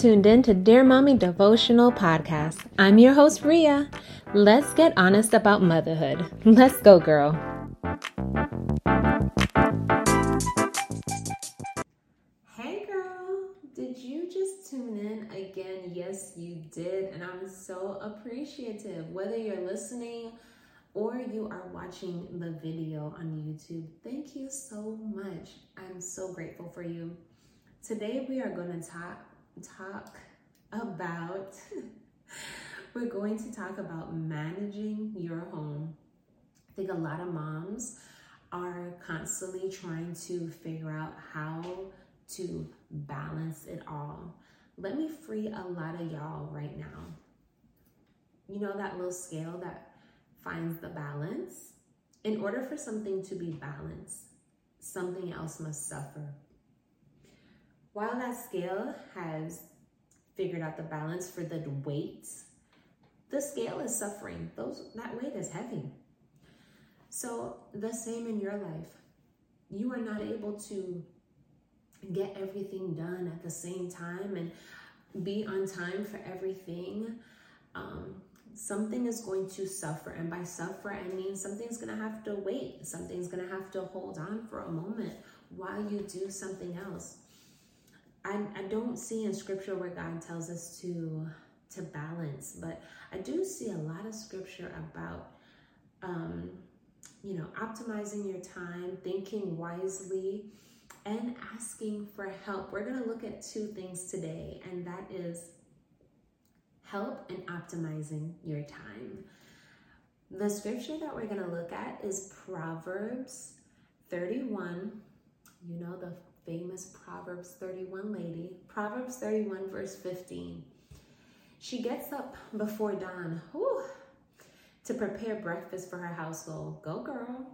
tuned in to Dear Mommy Devotional Podcast. I'm your host, Ria. Let's get honest about motherhood. Let's go, girl. Hey, girl. Did you just tune in again? Yes, you did. And I'm so appreciative. Whether you're listening or you are watching the video on YouTube, thank you so much. I'm so grateful for you. Today, we are going to talk talk about, we're going to talk about managing your home. I think a lot of moms are constantly trying to figure out how to balance it all. Let me free a lot of y'all right now. You know that little scale that finds the balance? In order for something to be balanced, something else must suffer. While that scale has figured out the balance for the weights, the scale is suffering. Those that weight is heavy. So the same in your life. You are not able to get everything done at the same time and be on time for everything. Um, something is going to suffer. And by suffer, I mean something's going to have to wait. Something's going to have to hold on for a moment while you do something else. I, I don't see in scripture where God tells us to to balance, but I do see a lot of scripture about um, you know, optimizing your time, thinking wisely, and asking for help. We're to look at two things today, and that is help and optimizing your time. The scripture that we're going to look at is Proverbs 31. You know, the famous Proverbs 31 lady. Proverbs 31, verse 15. She gets up before dawn whew, to prepare breakfast for her household. Go, girl.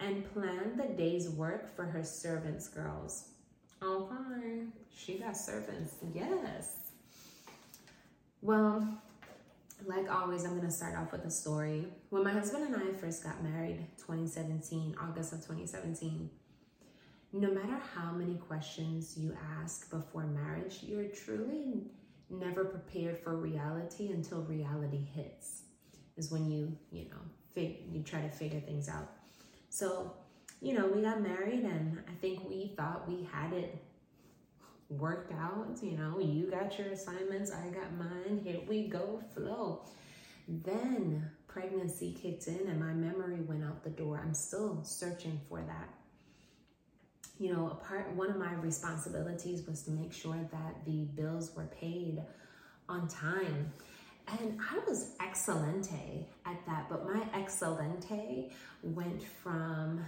And plan the day's work for her servants' girls. Okay, she got servants. Yes. Well, like always, I'm going to start off with a story. When my husband and I first got married, 2017, August of 2017, no matter how many questions you ask before marriage, you're truly never prepared for reality until reality hits. Is when you, you know, fig- you try to figure things out. So, you know, we got married and I think we thought we had it worked out. You know, you got your assignments, I got mine. Here we go, flow. Then pregnancy kicked in and my memory went out the door. I'm still searching for that you know, a part one of my responsibilities was to make sure that the bills were paid on time. And I was excelente at that, but my excelente went from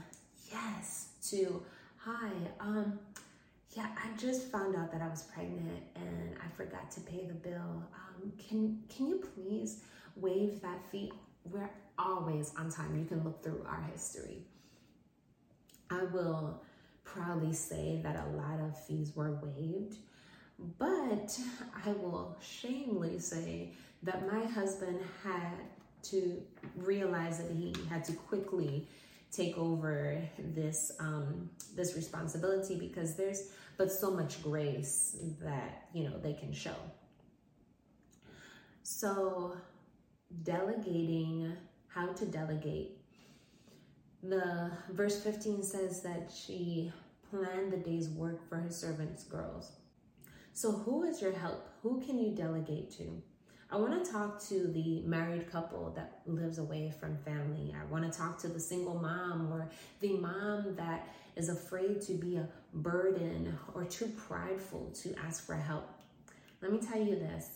yes to hi. Um, yeah, I just found out that I was pregnant and I forgot to pay the bill. Um, can can you please waive that fee? We're always on time. You can look through our history. I will proudly say that a lot of fees were waived, but I will shamefully say that my husband had to realize that he had to quickly take over this um, this responsibility because there's but so much grace that you know they can show. So delegating, how to delegate the verse 15 says that she planned the day's work for his servants girls. So who is your help? Who can you delegate to? I want to talk to the married couple that lives away from family. I want to talk to the single mom or the mom that is afraid to be a burden or too prideful to ask for help. Let me tell you this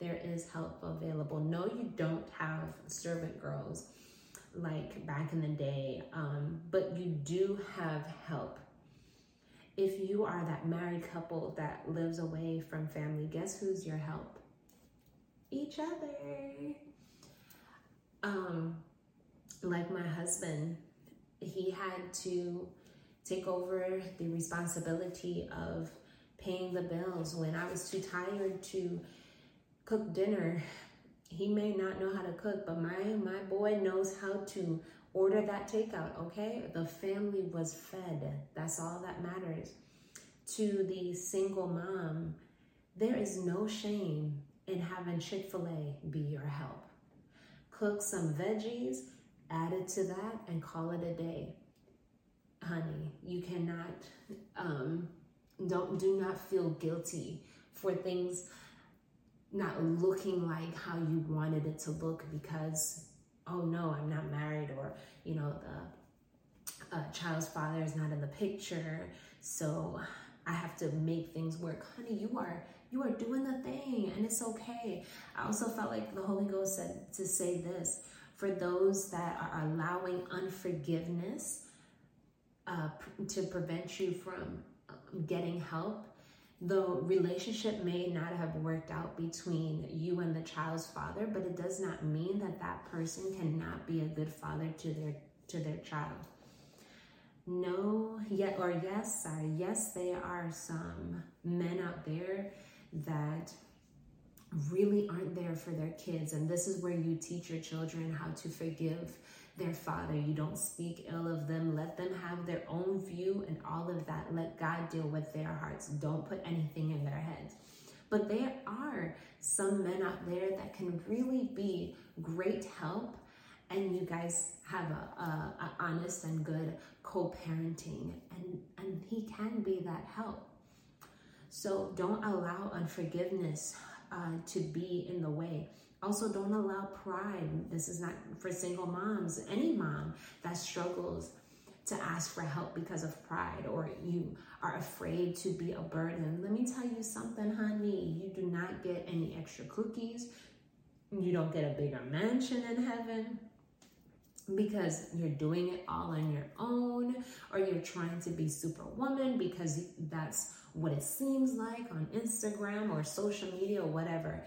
there is help available. No, you don't have servant girls like back in the day, um, but you do have help. If you are that married couple that lives away from family, guess who's your help? Each other. Um, like my husband, he had to take over the responsibility of paying the bills when I was too tired to cook dinner he may not know how to cook, but my my boy knows how to order that takeout, okay? The family was fed. That's all that matters. To the single mom, There is no shame in having Chick fil A be your help. Cook some veggies, add it to that, and call it a day. Honey, you cannot, um, don't, do not feel guilty for things not looking like how you wanted it to look because, oh no, I'm not married, or, you know, the uh, child's father is not in the picture. So I have to make things work. Honey, you are you are doing the thing and it's okay. I also felt like the Holy Ghost said to say this for those that are allowing unforgiveness uh, to prevent you from um, getting help. The relationship may not have worked out between you and the child's father, but it does not mean that that person cannot be a good father to their to their child. No, yet or yes, sorry, yes, there are some men out there that really aren't there for their kids. And this is where you teach your children how to forgive their father. You don't speak ill of them. Let them have their own view and all of that. Let God deal with their hearts. Don't put anything in their heads. But there are some men out there that can really be great help. And you guys have a, a, a honest and good co-parenting and, and he can be that help. So don't allow unforgiveness uh, to be in the way. Also, don't allow pride. This is not for single moms, any mom that struggles to ask for help because of pride or you are afraid to be a burden. Let me tell you something, honey. You do not get any extra cookies. You don't get a bigger mansion in heaven because you're doing it all on your own or you're trying to be superwoman because that's what it seems like on Instagram or social media or whatever.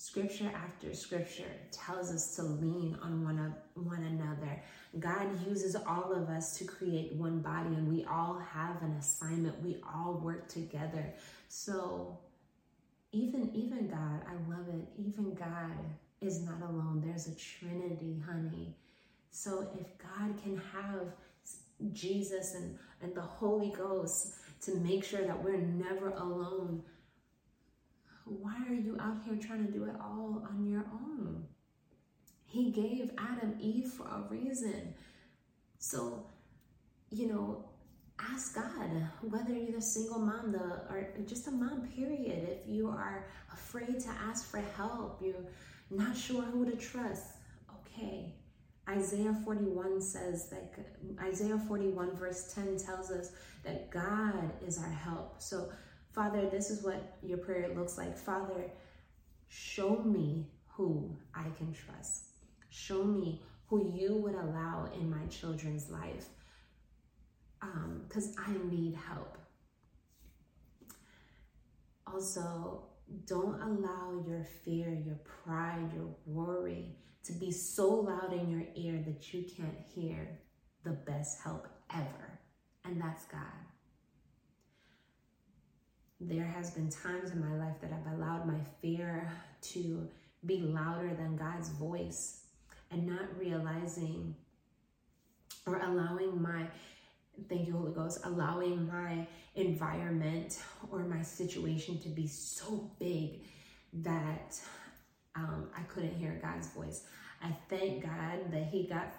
Scripture after scripture tells us to lean on one, of, one another. God uses all of us to create one body, and we all have an assignment. We all work together. So, even even God, I love it. Even God is not alone. There's a Trinity, honey. So if God can have Jesus and, and the Holy Ghost to make sure that we're never alone, why are you out here trying to do it all on your own? He gave Adam Eve for a reason. So, you know, ask God whether you're a single mom, the or just a mom, period. If you are afraid to ask for help, you're not sure who to trust, okay. Isaiah 41 says that Isaiah 41 verse 10 tells us that God is our help. So, Father, this is what your prayer looks like. Father, show me who I can trust. Show me who you would allow in my children's life because um, I need help. Also, don't allow your fear, your pride, your worry to be so loud in your ear that you can't hear the best help ever, and that's God. There has been times in my life that I've allowed my fear to be louder than God's voice and not realizing or allowing my thank you, Holy Ghost, allowing my environment or my situation to be so big that um, I couldn't hear God's voice. I thank God that He got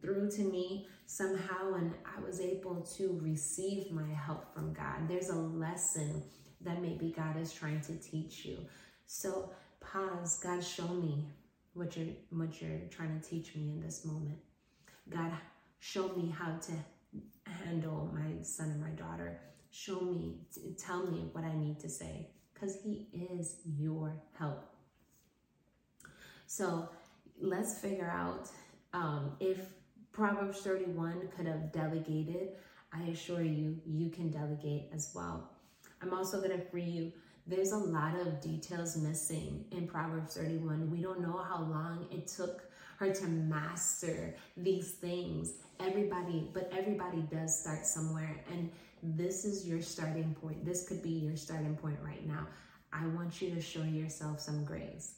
through to me somehow and I was able to receive my help from God. There's a lesson that maybe God is trying to teach you. So pause, God, show me what you're what you're trying to teach me in this moment. God, show me how to handle my son and my daughter. Show me, tell me what I need to say because he is your help. So let's figure out um, if Proverbs 31 could have delegated, I assure you, you can delegate as well. I'm also going to free you. There's a lot of details missing in Proverbs 31. We don't know how long it took her to master these things. Everybody, but everybody does start somewhere. And this is your starting point. This could be your starting point right now. I want you to show yourself some grace.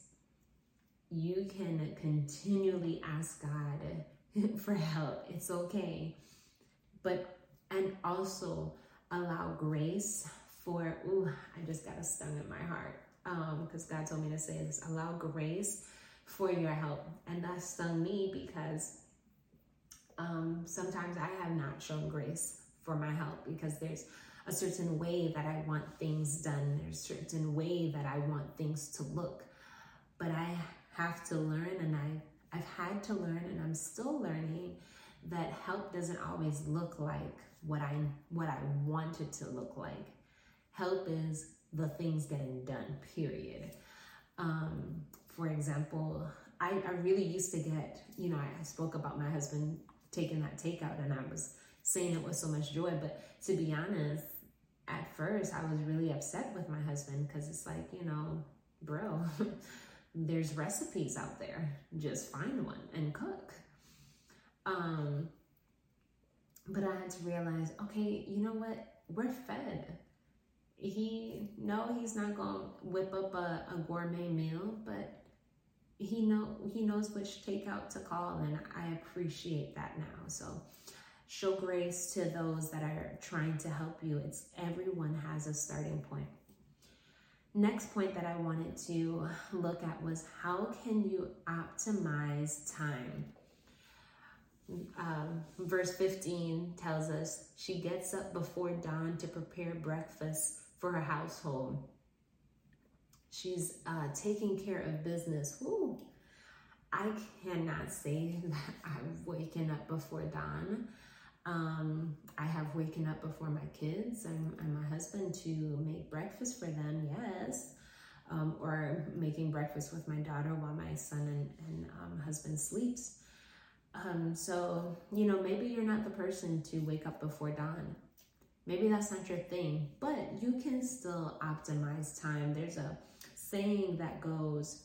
You can continually ask God for help. It's okay. But, and also allow grace for, ooh, I just got a stung in my heart because um, God told me to say this allow grace for your help. And that stung me because um, sometimes I have not shown grace for my help because there's a certain way that I want things done, there's a certain way that I want things to look. But I have to learn, and I, I've had to learn, and I'm still learning that help doesn't always look like what I what I want it to look like. Help is the things getting done, period. Um, for example, I, I really used to get, you know, I, I spoke about my husband taking that takeout and I was saying it with so much joy. But to be honest, at first I was really upset with my husband because it's like, you know, bro, there's recipes out there. Just find one and cook. Um, but I had to realize, okay, you know what? We're fed. He no, he's not gonna whip up a, a gourmet meal, but he know he knows which takeout to call, and I appreciate that now. So show grace to those that are trying to help you. It's everyone has a starting point. Next point that I wanted to look at was how can you optimize time? Um, verse 15 tells us she gets up before dawn to prepare breakfast for her household. She's uh, taking care of business. Ooh, I cannot say that I've waken up before dawn. Um, I have waken up before my kids and, and, my husband to make breakfast for them, yes. Um, or making breakfast with my daughter while my son and, and um, husband sleeps. Um, so, you know, maybe you're not the person to wake up before dawn. Maybe that's not your thing, but you can still optimize time. There's a saying that goes,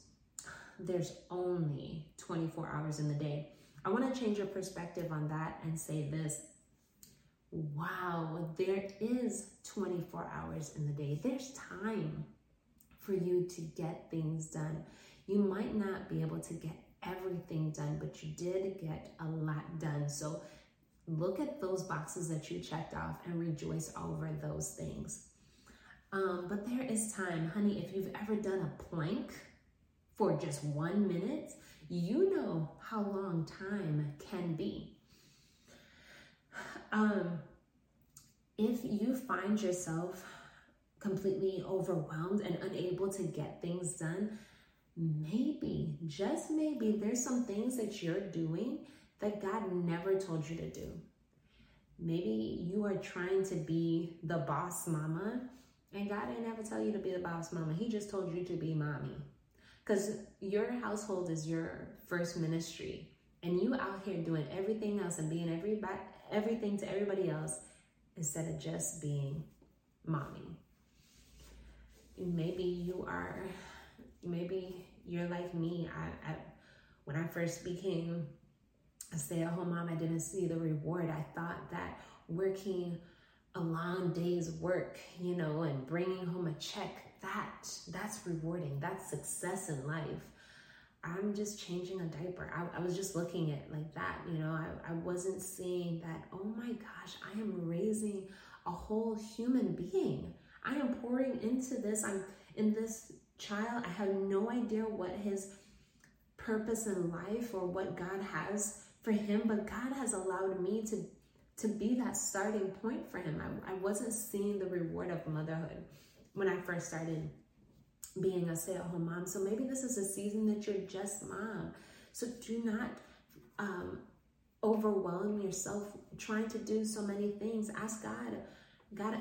there's only 24 hours in the day. I want to change your perspective on that and say this. Wow, there is 24 hours in the day. There's time for you to get things done. You might not be able to get everything done, but you did get a lot done. So look at those boxes that you checked off and rejoice over those things. Um, but there is time, honey, if you've ever done a plank for just one minute, you know how long time can be. Um, if you find yourself completely overwhelmed and unable to get things done, maybe, just maybe, there's some things that you're doing that God never told you to do. Maybe you are trying to be the boss mama, and God didn't ever tell you to be the boss mama. He just told you to be mommy. Because your household is your first ministry, and you out here doing everything else and being every everything to everybody else instead of just being mommy. Maybe you are, maybe you're like me. I, I when I first became a stay at home mom, I didn't see the reward. I thought that working a long day's work, you know, and bringing home a check, that that's rewarding. That's success in life. I'm just changing a diaper. I, I was just looking at like that, you know, I, I wasn't seeing that, oh my gosh, I am raising a whole human being. I am pouring into this. I'm in this child. I have no idea what his purpose in life or what God has for him, but God has allowed me to to be that starting point for him. I, I wasn't seeing the reward of motherhood when I first started being a stay-at-home mom. So maybe this is a season that you're just mom. So do not um, overwhelm yourself trying to do so many things. Ask God, God,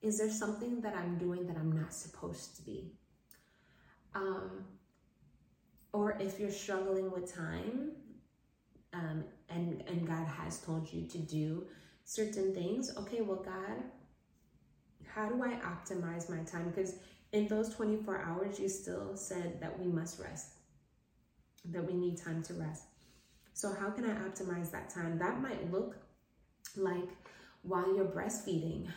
is there something that I'm doing that I'm not supposed to be? Um, or if you're struggling with time, um, and and God has told you to do certain things, okay, well, God, how do I optimize my time? Because in those 24 hours, you still said that we must rest, that we need time to rest. So, how can I optimize that time? That might look like while you're breastfeeding,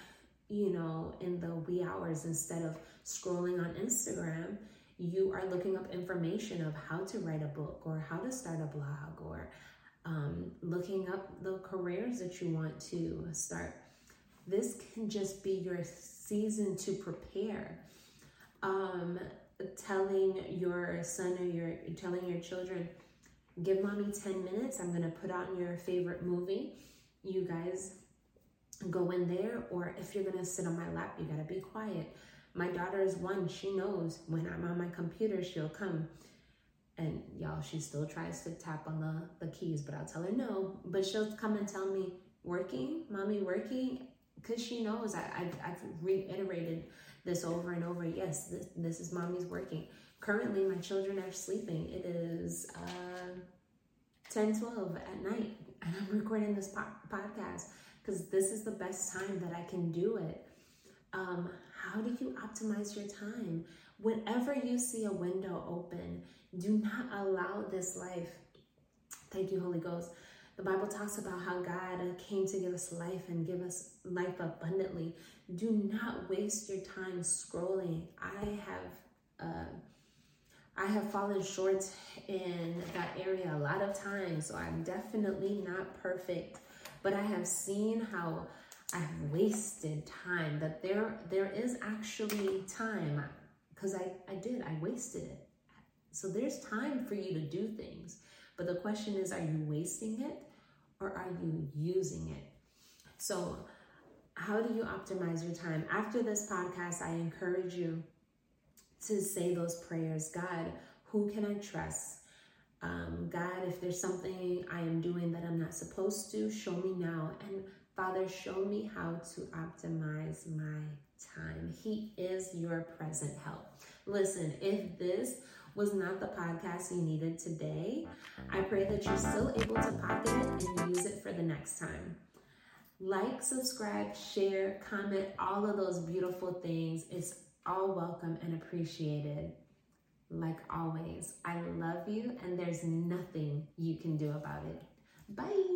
you know, in the wee hours, instead of scrolling on Instagram, you are looking up information of how to write a book or how to start a blog or um, looking up the careers that you want to start. this can just be your season to prepare. Um, telling your son or your telling your children, give mommy 10 minutes. I'm gonna put on your favorite movie. You guys go in there, or if you're gonna sit on my lap, you gotta be quiet. My daughter is one, she knows when I'm on my computer, she'll come. And y'all, she still tries to tap on the, the keys, but I'll tell her no. But she'll come and tell me, working, mommy, working, because she knows I, I, I've reiterated this over and over. Yes, this, this is mommy's working. Currently, my children are sleeping. It is uh, 10, 12 at night, and I'm recording this po- podcast because this is the best time that I can do it. Um, how do you optimize your time? Whenever you see a window open, do not allow this life. Thank you, Holy Ghost. The Bible talks about how God came to give us life and give us life abundantly. Do not waste your time scrolling. I have uh, I have fallen short in that area a lot of times, so I'm definitely not perfect. But I have seen how I've wasted time. That there there is actually time because I I did I wasted it. So there's time for you to do things. But the question is, are you wasting it or are you using it? So how do you optimize your time? After this podcast, I encourage you to say those prayers God, who can I trust? Um, God, if there's something I am doing that I'm not supposed to, show me now. And Father, show me how to optimize my time. He is your present help. Listen, if this was not the podcast you needed today, I pray that you're still able to pocket it and use it for the next time. Like, subscribe, share, comment, all of those beautiful things. It's all welcome and appreciated. Like always, I love you, and there's nothing you can do about it. Bye.